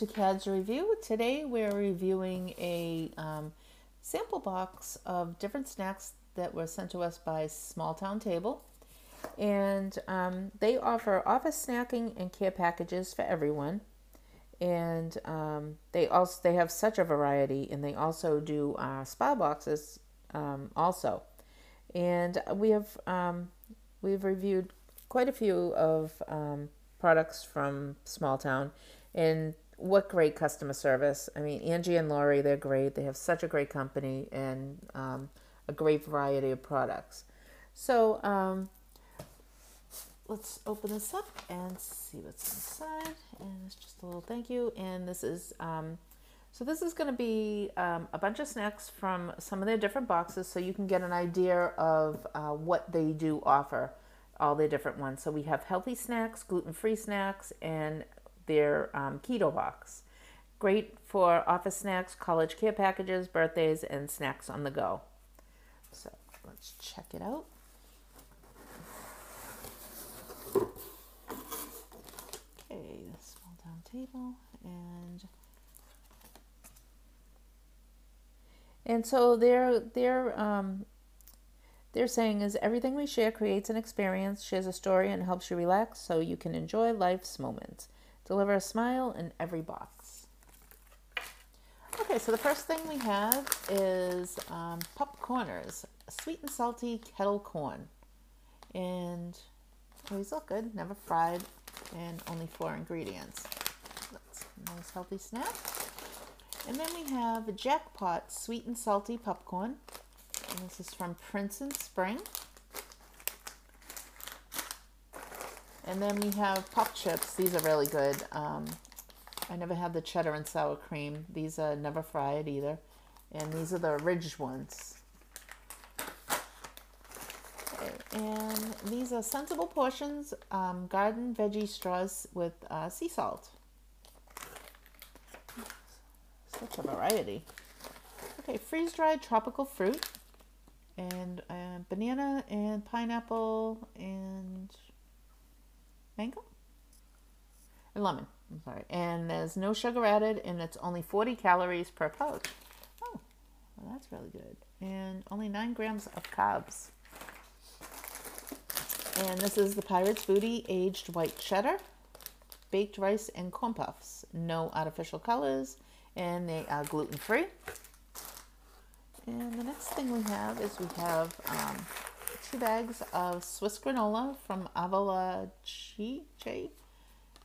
to Kad's Review. Today we're reviewing a um, sample box of different snacks that were sent to us by Small Town Table. And um, they offer office snacking and care packages for everyone. And um, they also they have such a variety, and they also do uh, spa boxes um, also. And we have um, we've reviewed quite a few of um, products from Small Town, and what great customer service. I mean, Angie and Laurie, they're great. They have such a great company and um, a great variety of products. So um, let's open this up and see what's inside. And it's just a little thank you. And this is, um, so this is going to be um, a bunch of snacks from some of their different boxes so you can get an idea of uh, what they do offer, all their different ones. So we have healthy snacks, gluten-free snacks, and their um, keto box. Great for office snacks, college care packages, birthdays, and snacks on the go. So let's check it out. Okay, the small town table and and so they're they're um, they're saying is everything we share creates an experience, shares a story, and helps you relax so you can enjoy life's moments. Deliver a smile in every box. Okay, so the first thing we have is um, Popcorners, sweet and salty kettle corn. And these look good, never fried, and only four ingredients. That's a nice healthy snack. And then we have a Jackpot sweet and salty popcorn. And this is from Prince and Spring. And then we have pop chips. These are really good. Um, I never had the cheddar and sour cream. These are never fried either. And these are the ridged ones. And these are sensible portions, um, garden veggie straws with uh, sea salt. Such a variety. Okay, freeze-dried tropical fruit and uh, banana and pineapple and mango and lemon. I'm sorry. And there's no sugar added, and it's only 40 calories per pouch. Oh, well, that's really good. And only 9 grams of carbs. And this is the Pirates Booty Aged White Cheddar, baked rice and corn puffs. No artificial colors, and they are gluten free. And the next thing we have is we have um, two bags of Swiss granola from Avalachi,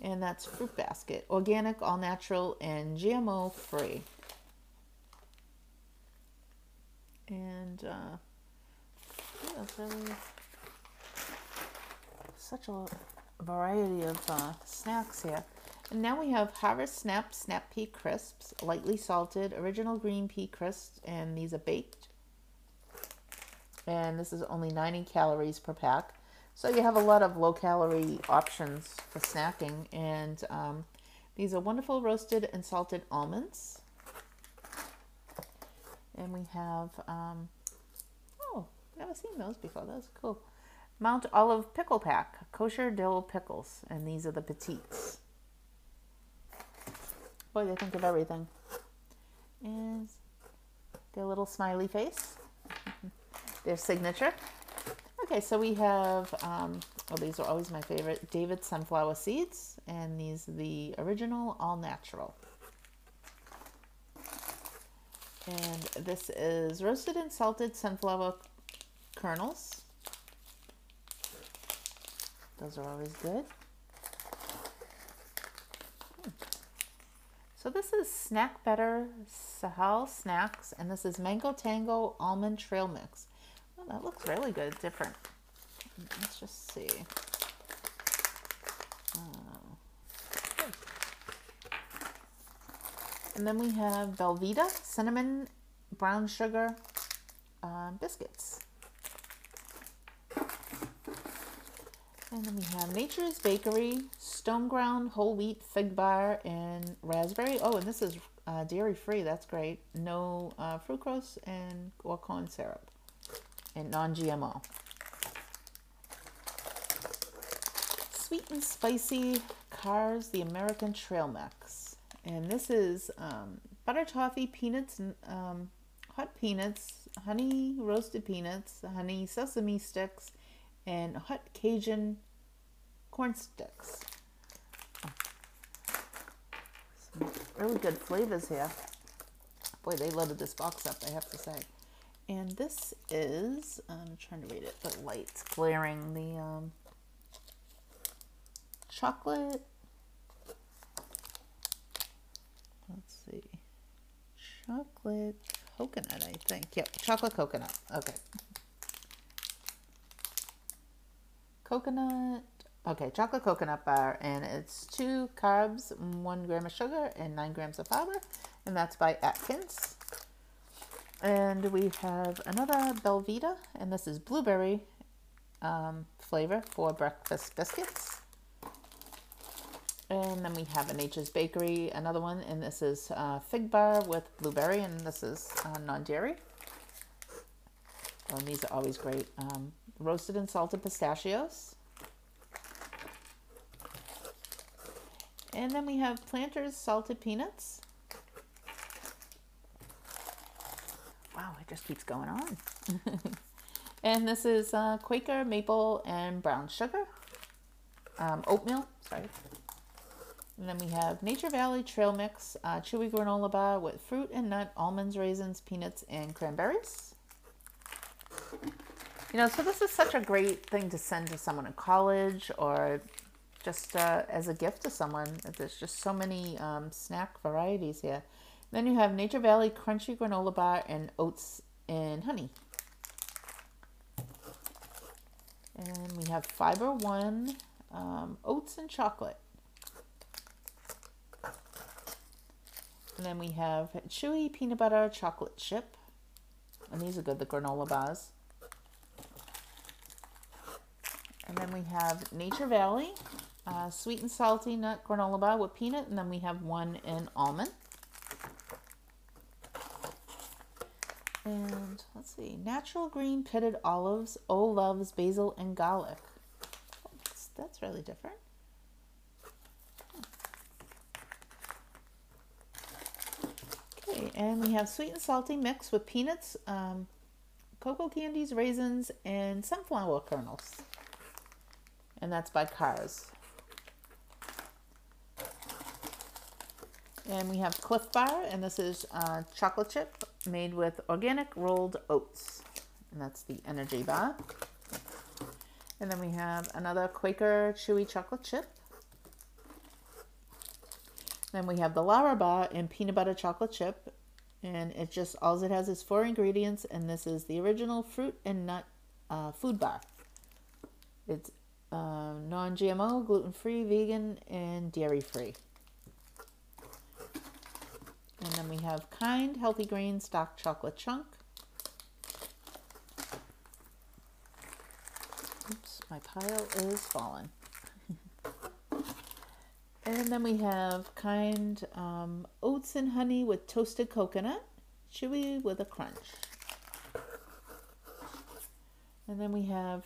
and that's Fruit Basket, organic, all natural, and GMO free. And uh, that's really such a variety of uh, snacks here. And now we have Harvest Snap Snap Pea Crisps, lightly salted, original green pea crisps, and these are baked. And this is only 90 calories per pack. So you have a lot of low calorie options for snacking. And um, these are wonderful roasted and salted almonds. And we have, um, oh, never seen those before. That's cool. Mount Olive Pickle Pack, kosher dill pickles, and these are the petites. Boy, they think of everything. And their little smiley face, their signature. Okay, so we have, um, oh, these are always my favorite, David sunflower seeds, and these are the original all natural. And this is roasted and salted sunflower kernels those are always good. Hmm. So this is Snack Better Sahale Snacks, and this is Mango Tango Almond Trail Mix. That looks really good, different. Let's just see. Oh. And then we have Belvita Cinnamon Brown Sugar uh, Biscuits. And then we have Nature's Bakery, Stone Ground Whole Wheat Fig Bar, and Raspberry. Oh, and this is uh, dairy free. That's great. No uh, fructose and or corn syrup, and non-GMO. Sweet and spicy Kar's, the American Trail Mix, and this is um, butter toffee peanuts, um, hot peanuts, honey roasted peanuts, honey sesame sticks, and hot Cajun corn sticks. Some really good flavors here. Boy, they loaded this box up, I have to say. And this is, I'm trying to read it, the light's glaring. The um, chocolate, let's see, chocolate coconut, I think. Yep, chocolate coconut. Okay. Coconut, okay, chocolate coconut bar, and it's two carbs, one gram of sugar, and nine grams of fiber, and that's by Atkins. And we have another Belvita, and this is blueberry um, flavor for breakfast biscuits. And then we have a Nature's Bakery, another one, and this is uh, fig bar with blueberry, and this is uh, non-dairy. And these are always great. Um, roasted and salted pistachios. And then we have Planters salted peanuts. It just keeps going on. and this is uh, Quaker maple and brown sugar. Um, oatmeal, sorry. And then we have Nature Valley Trail Mix, uh, chewy granola bar with fruit and nut, almonds, raisins, peanuts, and cranberries. You know, so this is such a great thing to send to someone in college or just uh, as a gift to someone. There's just so many um, snack varieties here. Then you have Nature Valley Crunchy Granola Bar and Oats and Honey. And we have Fiber One um, Oats and Chocolate. And then we have Chewy Peanut Butter Chocolate Chip. And these are good, the granola bars. And then we have Nature Valley, uh, sweet and salty nut granola bar with peanut. And then we have one in almond. Let's see, natural green pitted olives, Oloves basil and garlic. That's, that's really different. Okay, and we have sweet and salty mix with peanuts, um, cocoa candies, raisins, and sunflower kernels. And that's by Kar's. And we have Clif Bar, and this is uh, chocolate chip made with organic rolled oats. And that's the energy bar. And then we have another Quaker chewy chocolate chip. Then we have the Larabar and peanut butter chocolate chip. And it just, all it has is four ingredients. And this is the original fruit and nut uh, food bar. It's uh, non-GMO, gluten-free, vegan, and dairy-free. And then we have Kind Healthy Greens Dark Chocolate Chunk. Oops, my pile is falling. and then we have Kind um, Oats and Honey with Toasted Coconut. Chewy with a crunch. And then we have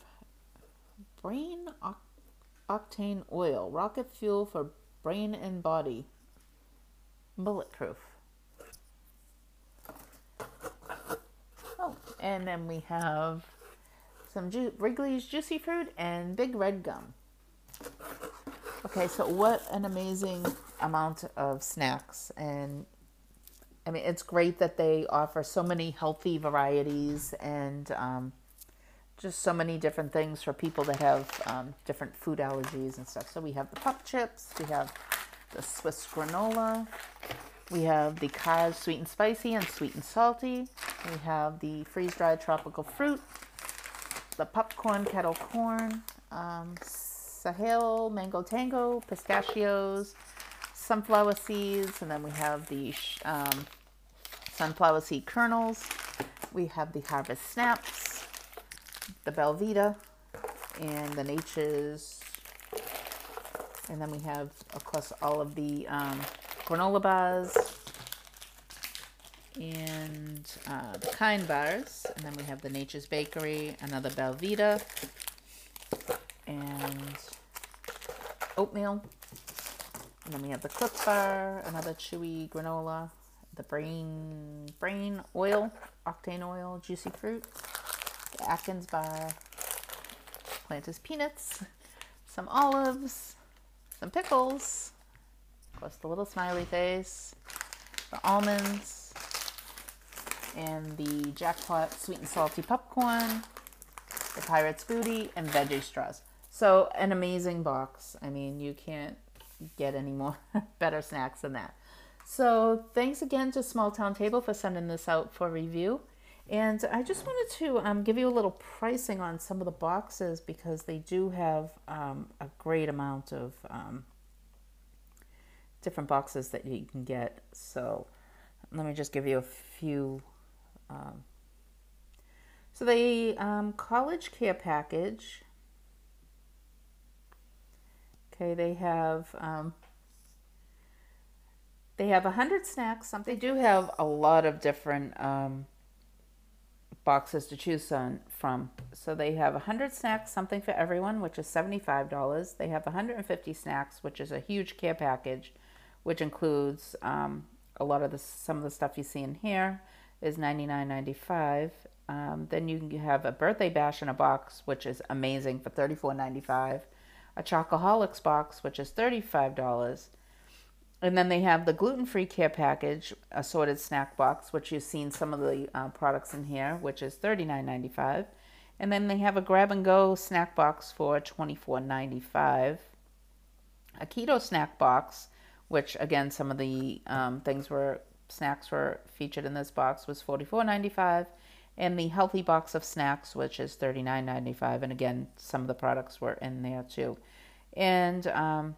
Brain Octane Oil, rocket fuel for brain and body. Bulletproof. Oh, and then we have some Ju Wrigley's Juicy Fruit and Big Red Gum. Okay, so what an amazing amount of snacks. And I mean, it's great that they offer so many healthy varieties and um, just so many different things for people that have um, different food allergies and stuff. So we have the pop chips, we have the Swiss granola, we have the Kaz sweet and spicy and sweet and salty. We have the freeze dried tropical fruit, the popcorn kettle corn, um, Sahale mango tango, pistachios, sunflower seeds, and then we have the um, sunflower seed kernels. We have the harvest snaps, the Belvita, and the Nature's. And then we have, of course, all of the um, granola bars and uh, the Kind bars. And then we have the Nature's Bakery, another Belvita, and oatmeal. And then we have the Clif Bar, another chewy granola, the Brain Brain Oil, Octane Oil, Juicy Fruit, the Atkins Bar, Planters Peanuts, some olives, some pickles, of course the little smiley face, the almonds, and the Jackpot Sweet and Salty Popcorn, the Pirate's Booty, and Veggie Straws. So an amazing box. I mean, you can't get any more better snacks than that. So thanks again to Small Town Table for sending this out for review. And I just wanted to um, give you a little pricing on some of the boxes because they do have um, a great amount of um, different boxes that you can get. So let me just give you a few. Um, so the um, college care package. Okay, they have um, they have a hundred snacks. Something. They do have a lot of different um, boxes to choose on from. So they have 100 snacks, something for everyone, which is $75. They have 150 snacks, which is a huge care package, which includes um, a lot of the some of the stuff you see in here is $99.95. Um, then you have a birthday bash in a box, which is amazing for $34.95. A Chocoholics box, which is $35. And then they have the gluten-free care package, assorted snack box, which you've seen some of the uh, products in here, which is $39.95. And then they have a grab-and-go snack box for $24.95. A keto snack box, which again, some of the um, things were snacks were featured in this box, was $44.95. And the healthy box of snacks, which is $39.95. And again, some of the products were in there too. And um,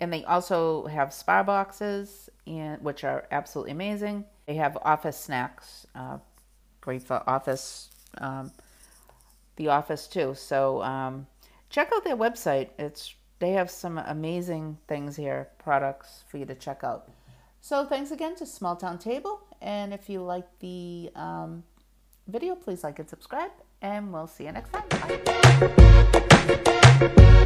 and they also have spa boxes, and which are absolutely amazing. They have office snacks, uh, great for office, um, the office too. So um, check out their website. It's they have some amazing things here, products for you to check out. So thanks again to Small Town Table, and if you like the um, video, please like and subscribe, and we'll see you next time. Bye.